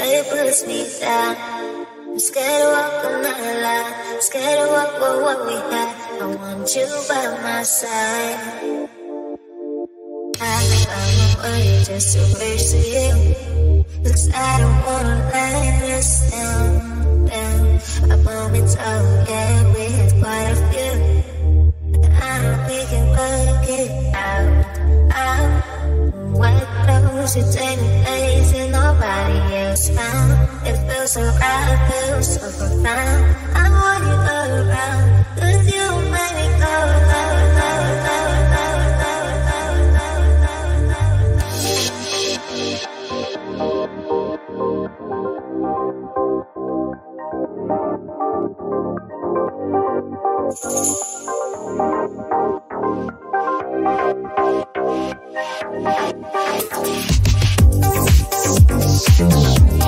Slowly puts me down. I'm scared to walk on another line. Scared to walk for what we had. I want you by my side. I found a way just to reach to you. Cause I don't wanna let this down. down. A moment's I'll get with quite a few. I don't think it will get out. out. What you take the place that nobody else found. It feels so right, it feels so profound. I want you around, cause you make me go, go, go, go, go, go, go, go, go, go, go, go, go. Thank you.